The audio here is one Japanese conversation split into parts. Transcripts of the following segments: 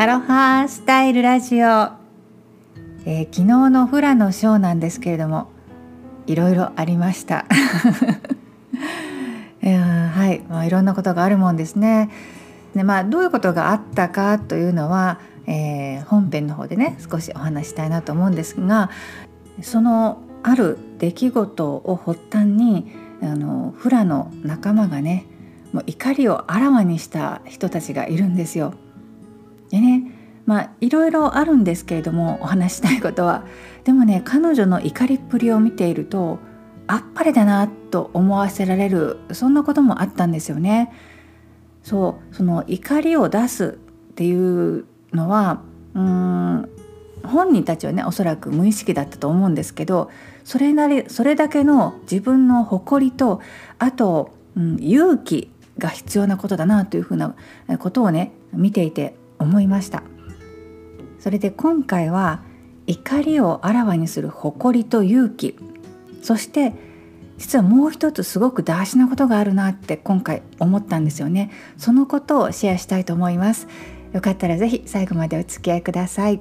アロハスタイルラジオ、えー、昨日のフラのショーなんですけれどもいろいろありました、えー、はい、まあ、いろんなことがあるもんですね。でまあどういうことがあったかというのは、えー、本編の方でね少しお話したいなと思うんですがそのある出来事を発端にあのフラの仲間がねもう怒りをあらわにした人たちがいるんですよ。でねまあいろいろあるんですけれどもお話したいことはでもね彼女の怒りっぷりを見ているとあっぱれだなと思わせられるそんなこともあったんですよね。そうその怒りを出すっていうのはうん本人たちはねおそらく無意識だったと思うんですけどそれなりそれだけの自分の誇りとあと、うん、勇気が必要なことだなというふうなことをね見ていて思いました。それで今回は怒りをあらわにする誇りと勇気。そして実はもう一つすごく大事なことがあるなって今回思ったんですよね。そのことをシェアしたいと思います。よかったらぜひ最後までお付き合いください。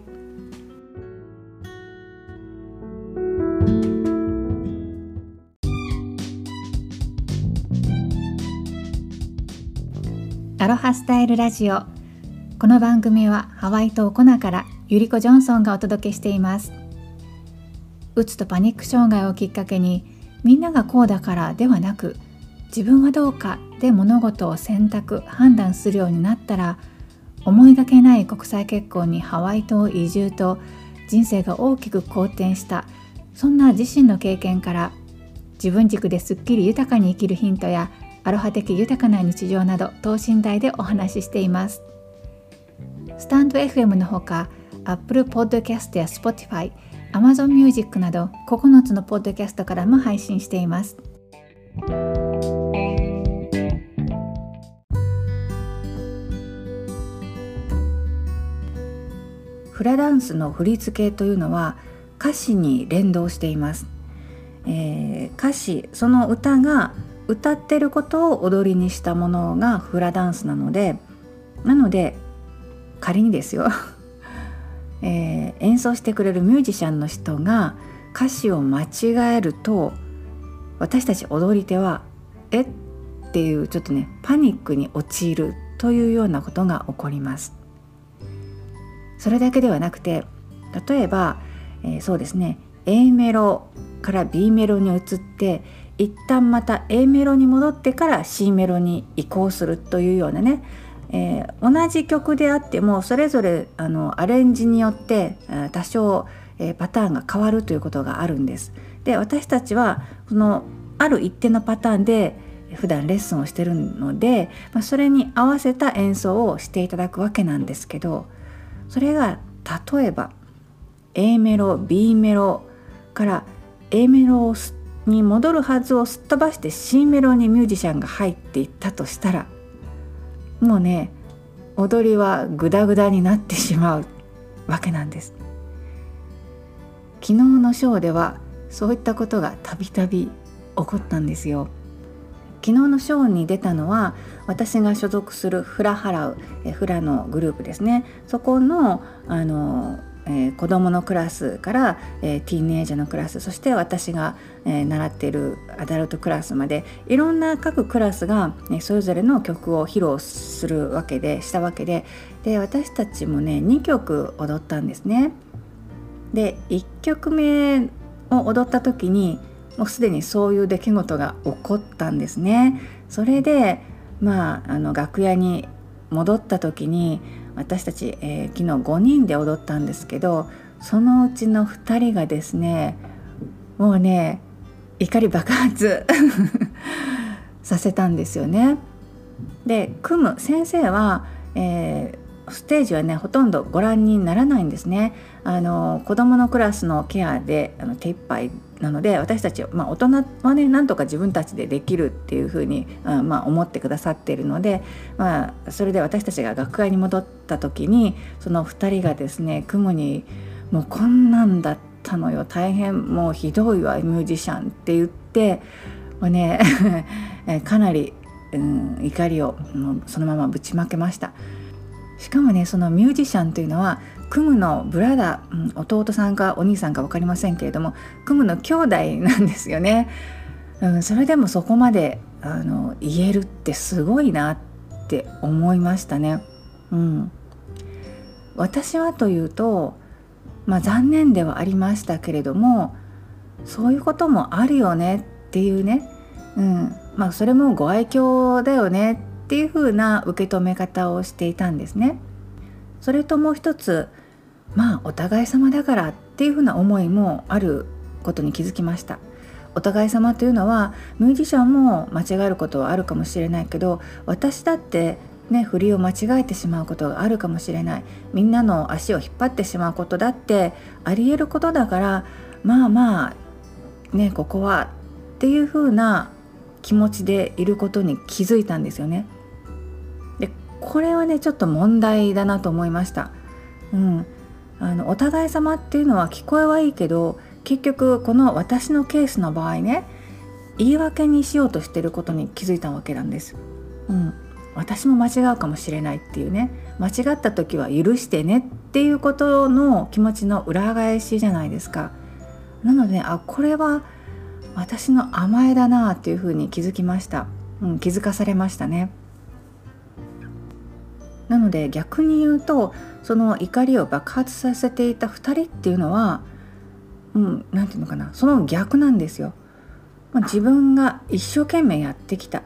アロハスタイルラジオ。この番組はハワイ島コナからゆりこジョンソンがお届けしていますうつとパニック障害をきっかけにみんながこうだからではなく自分はどうかで物事を選択判断するようになったら思いがけない国際結婚にハワイ島移住と人生が大きく好転したそんな自身の経験から自分軸ですっきり豊かに生きるヒントやアロハ的豊かな日常など等身大でお話ししています。スタンド FM のほか Apple Podcast や Spotify、Amazon Music など9つのポッドキャストからも配信しています。フラダンスの振り付けというのは歌詞に連動しています、えー、歌詞その歌が歌ってることを踊りにしたものがフラダンスなのでなので仮にですよ、えー、演奏してくれるミュージシャンの人が歌詞を間違えると私たち踊り手は「え？っ?」ていうちょっとねパニックに陥るというようなことが起こります。それだけではなくて例えば、えー、そうですね A メロから B メロに移って一旦また A メロに戻ってから C メロに移行するというようなねえー、同じ曲であってもそれぞれあのアレンジによって多少、えー、パターンが変わるということがあるんです。で私たちはこのある一定のパターンで普段レッスンをしてるので、まあ、それに合わせた演奏をしていただくわけなんですけどそれが例えば A メロ B メロから A メロに戻るはずをすっ飛ばして C メロにミュージシャンが入っていったとしたらもうね踊りはグダグダになってしまうわけなんです。昨日のショーではそういったことがたびたび起こったんですよ。昨日のショーに出たのは私が所属するフラハラウフラのグループですね。そこのあのえー、子どものクラスから、えー、ティーンエイジャーのクラスそして私が、えー、習っているアダルトクラスまでいろんな各クラスが、ね、それぞれの曲を披露するわけでしたわけでで私たちもね2曲踊ったんですね。で1曲目を踊った時にもうすでにそういう出来事が起こったんですね。それでまああの楽屋に戻った時に私たち、えー、昨日5人で踊ったんですけどそのうちの2人がですねもうね怒り爆発 させたんですよね。で組む先生は、えー、ステージはねほとんどご覧にならないんですね。あの子どものクラスのケアであの手一杯なので私たち、まあ、大人はねなんとか自分たちでできるっていうふうに、あまあ、思ってくださっているので、まあ、それで私たちが学会に戻った時にその2人がですね雲に「もうこんなんだったのよ大変もうひどいわミュージシャン」って言ってもうね かなり、うん、怒りをそのままぶちまけました。しかもねそのミュージシャンというのはクムのブラダ、うん、弟さんかお兄さんか分かりませんけれどもクムの兄弟なんですよね、うん、それでもそこまであの言えるってすごいなって思いましたね。うん、私はというと、まあ、残念ではありましたけれどもそういうこともあるよねっていうね、うんまあ、それもご愛嬌だよねっていう風な受け止め方をしていたんですね。それともう一つまあお互い様だからっていう風な思いもあることに気づきました。お互い様というのはミュージシャンも間違えることはあるかもしれないけど私だってね振りを間違えてしまうことがあるかもしれないみんなの足を引っ張ってしまうことだってありえることだからまあまあねここはっていう風な気持ちでいることに気づいたんですよね。これはねちょっと問題だなと思いました。うん、あのお互い様っていうのは聞こえはいいけど結局この私のケースの場合ね言い訳にしようとしてることに気づいたわけなんです。うん、私も間違うかもしれないっていうね間違った時は許してねっていうことの気持ちの裏返しじゃないですか。なのであこれは私の甘えだなあっていうふうに気づきました、うん、気づかされましたね。なので逆に言うとその怒りを爆発させていた2人っていうのはうん、ていうのかなその逆なんですよ。まあ、自分が一生懸命やってきた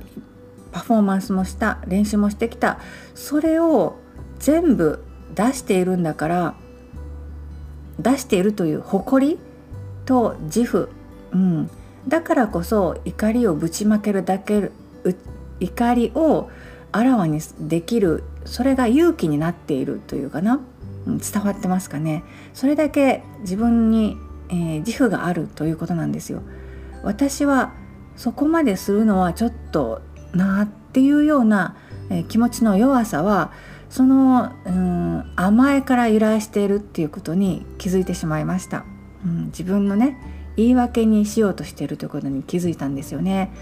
パフォーマンスもした練習もしてきたそれを全部出しているんだから出しているという誇りと自負、うん、だからこそ怒りをぶちまけるだけ怒りをあらわにできるそれが勇気になっているというかな、うん、伝わってますかね？それだけ自分にえー、自負があるということなんですよ。私はそこまでするのはちょっとなっていうような、えー、気持ちの弱さはその、うん、甘えから由来しているっていうことに気づいてしまいました。うん、自分のね言い訳にしようとしているということに気づいたんですよね。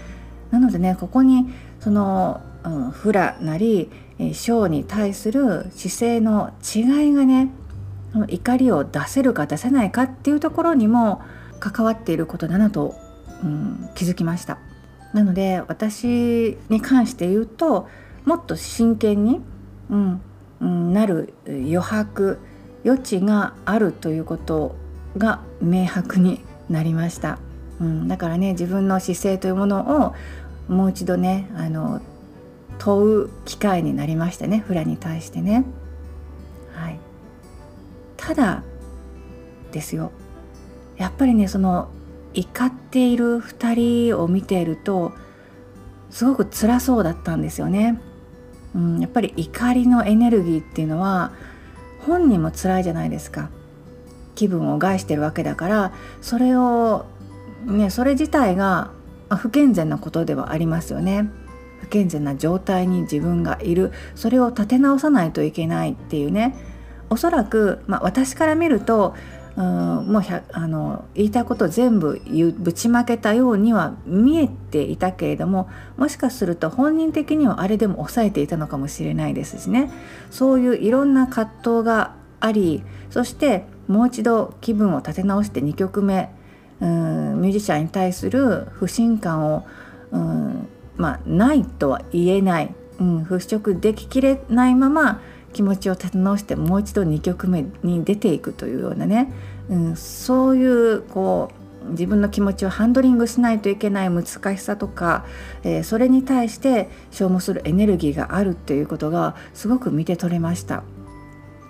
なのでねここにその、うん、フラなり小に対する姿勢の違いがね怒りを出せるか出せないかっていうところにも関わっていることだなと、うん、気づきました。なので私に関して言うともっと真剣に、うんうん、なる余白余地があるということが明白になりました、うん、だからね自分の姿勢というものをもう一度ねあの問う機会になりましたねフラに対してね。はい。ただですよ。やっぱりねその怒っている2人を見ているとすごく辛そうだったんですよね、うん、やっぱり怒りのエネルギーっていうのは本人も辛いじゃないですか。気分を害してるわけだからそれをねそれ自体が不健全なことではありますよね。不健全な状態に自分がいる。それを立て直さないといけないっていうね。おそらく、まあ、私から見るとうんもうあの言いたいこと全部ぶちまけたようには見えていたけれどももしかすると本人的にはあれでも抑えていたのかもしれないですしね。そういういろんな葛藤がありそしてもう一度気分を立て直して2曲目うんミュージシャンに対する不信感をうんまあないとは言えない、うん、払拭でききれないまま気持ちを立て直してもう一度2曲目に出ていくというようなね、うん、そういうこう自分の気持ちをハンドリングしないといけない難しさとか、えー、それに対して消耗するエネルギーがあるっていうことがすごく見て取れました。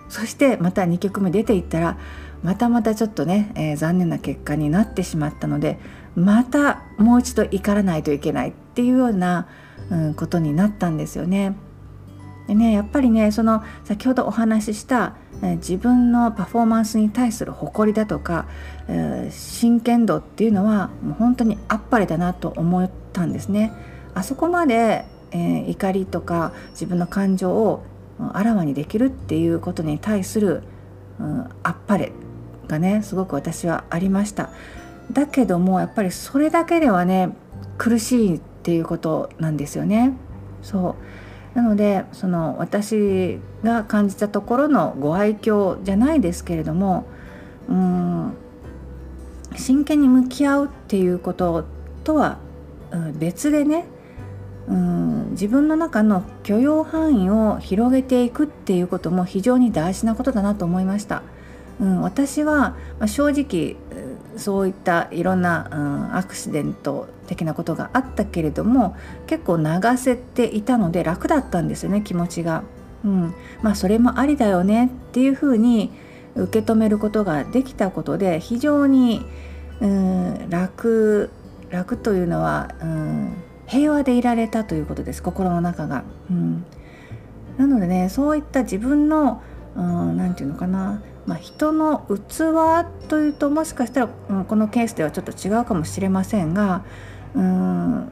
そしてまた2曲目出ていったらまたまたちょっとね、えー、残念な結果になってしまったのでまたもう一度怒らないといけない。っていうような、うん、ことになったんですよね。でねやっぱりねその先ほどお話しした、え自分のパフォーマンスに対する誇りだとか、えー、真剣度っていうのはもう本当にあっぱれだなと思ったんですね。あそこまで、えー、怒りとか自分の感情をあらわにできるっていうことに対する、うん、あっぱれがねすごく私はありました。だけどもやっぱりそれだけではね苦しいっていうことなんですよね。そうなのでその私が感じたところのご愛嬌じゃないですけれどもうん真剣に向き合うっていうこととは別でねうん自分の中の許容範囲を広げていくっていうことも非常に大事なことだなと思いました。うん、私は、ま、正直そういったいろんな、うん、アクシデント的なことがあったけれども結構流せていたので楽だったんですよね気持ちが。うん、まあそれもありだよねっていうふうに受け止めることができたことで非常に、うん、楽楽というのは、うん、平和でいられたということです心の中が。うん、なのでねそういった自分の何、うん、て言うのかなまあ、人の器というともしかしたら、うん、このケースではちょっと違うかもしれませんがうん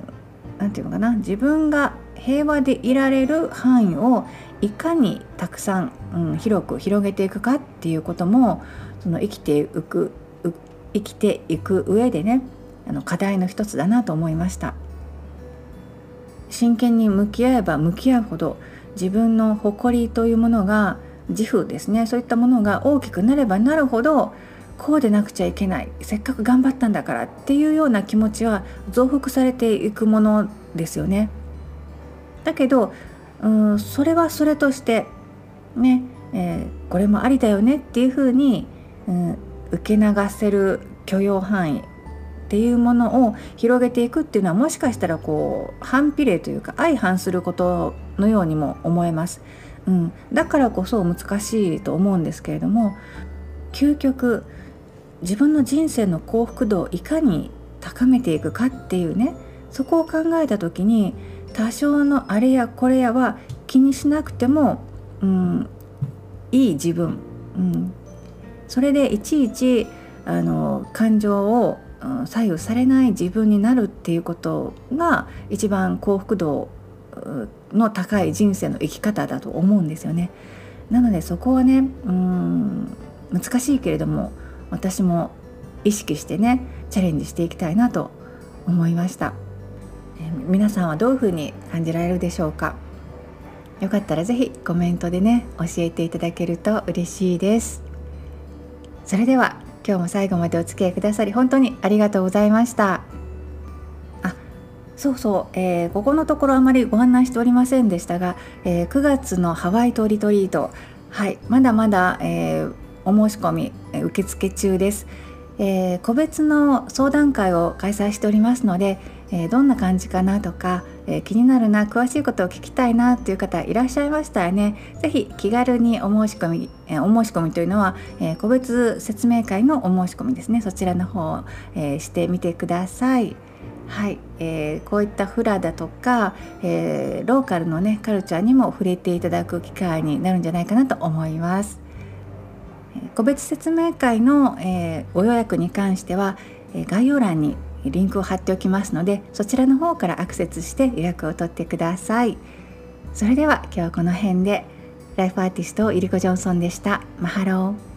何て言うのかな自分が平和でいられる範囲をいかにたくさん、うん、広く広げていくかっていうこともその生きていく生きていく上でねあの課題の一つだなと思いました。真剣に向き合えば向き合うほど自分の誇りというものが自負ですねそういったものが大きくなればなるほどこうでなくちゃいけないせっかく頑張ったんだからっていうような気持ちは増幅されていくものですよね。だけどうんそれはそれとしてね、えー、これもありだよねっていうふうに、うん、受け流せる許容範囲っていうものを広げていくっていうのはもしかしたらこう反比例というか相反することのようにも思えます。うん、だからこそ難しいと思うんですけれども究極自分の人生の幸福度をいかに高めていくかっていうねそこを考えた時に多少のあれやこれやは気にしなくても、うん、いい自分、うん、それでいちいちあの感情を左右されない自分になるっていうことが一番幸福度の高い人生の生き方だと思うんですよね。なのでそこはねうん難しいけれども私も意識してねチャレンジしていきたいなと思いました、え皆さんはどういうふうに感じられるでしょうか？よかったら是非コメントでね教えていただけると嬉しいです。それでは今日も最後までお付き合いくださり本当にありがとうございました。そうそう、えー、ここのところあまりご案内しておりませんでしたが、えー、9月のハワイ島リトリート、はい、まだまだ、えー、お申し込み受付中です、えー、個別の相談会を開催しておりますので、え、どんな感じかなとか、え、気になるな詳しいことを聞きたいなという方いらっしゃいましたらね是非気軽にお申し込み、えお申し込みというのは、え個別説明会のお申し込みですねそちらの方、えしてみてください。はい、えー、こういったフラだとか、えー、ローカルのねカルチャーにも触れていただく機会になるんじゃないかなと思います。個別説明会の、えー、ご予約に関しては、え概要欄にリンクを貼っておきますのでそちらの方からアクセスして予約を取ってください。それでは今日はこの辺でライフアーティストイリコ・ジョンソンでした。マハロー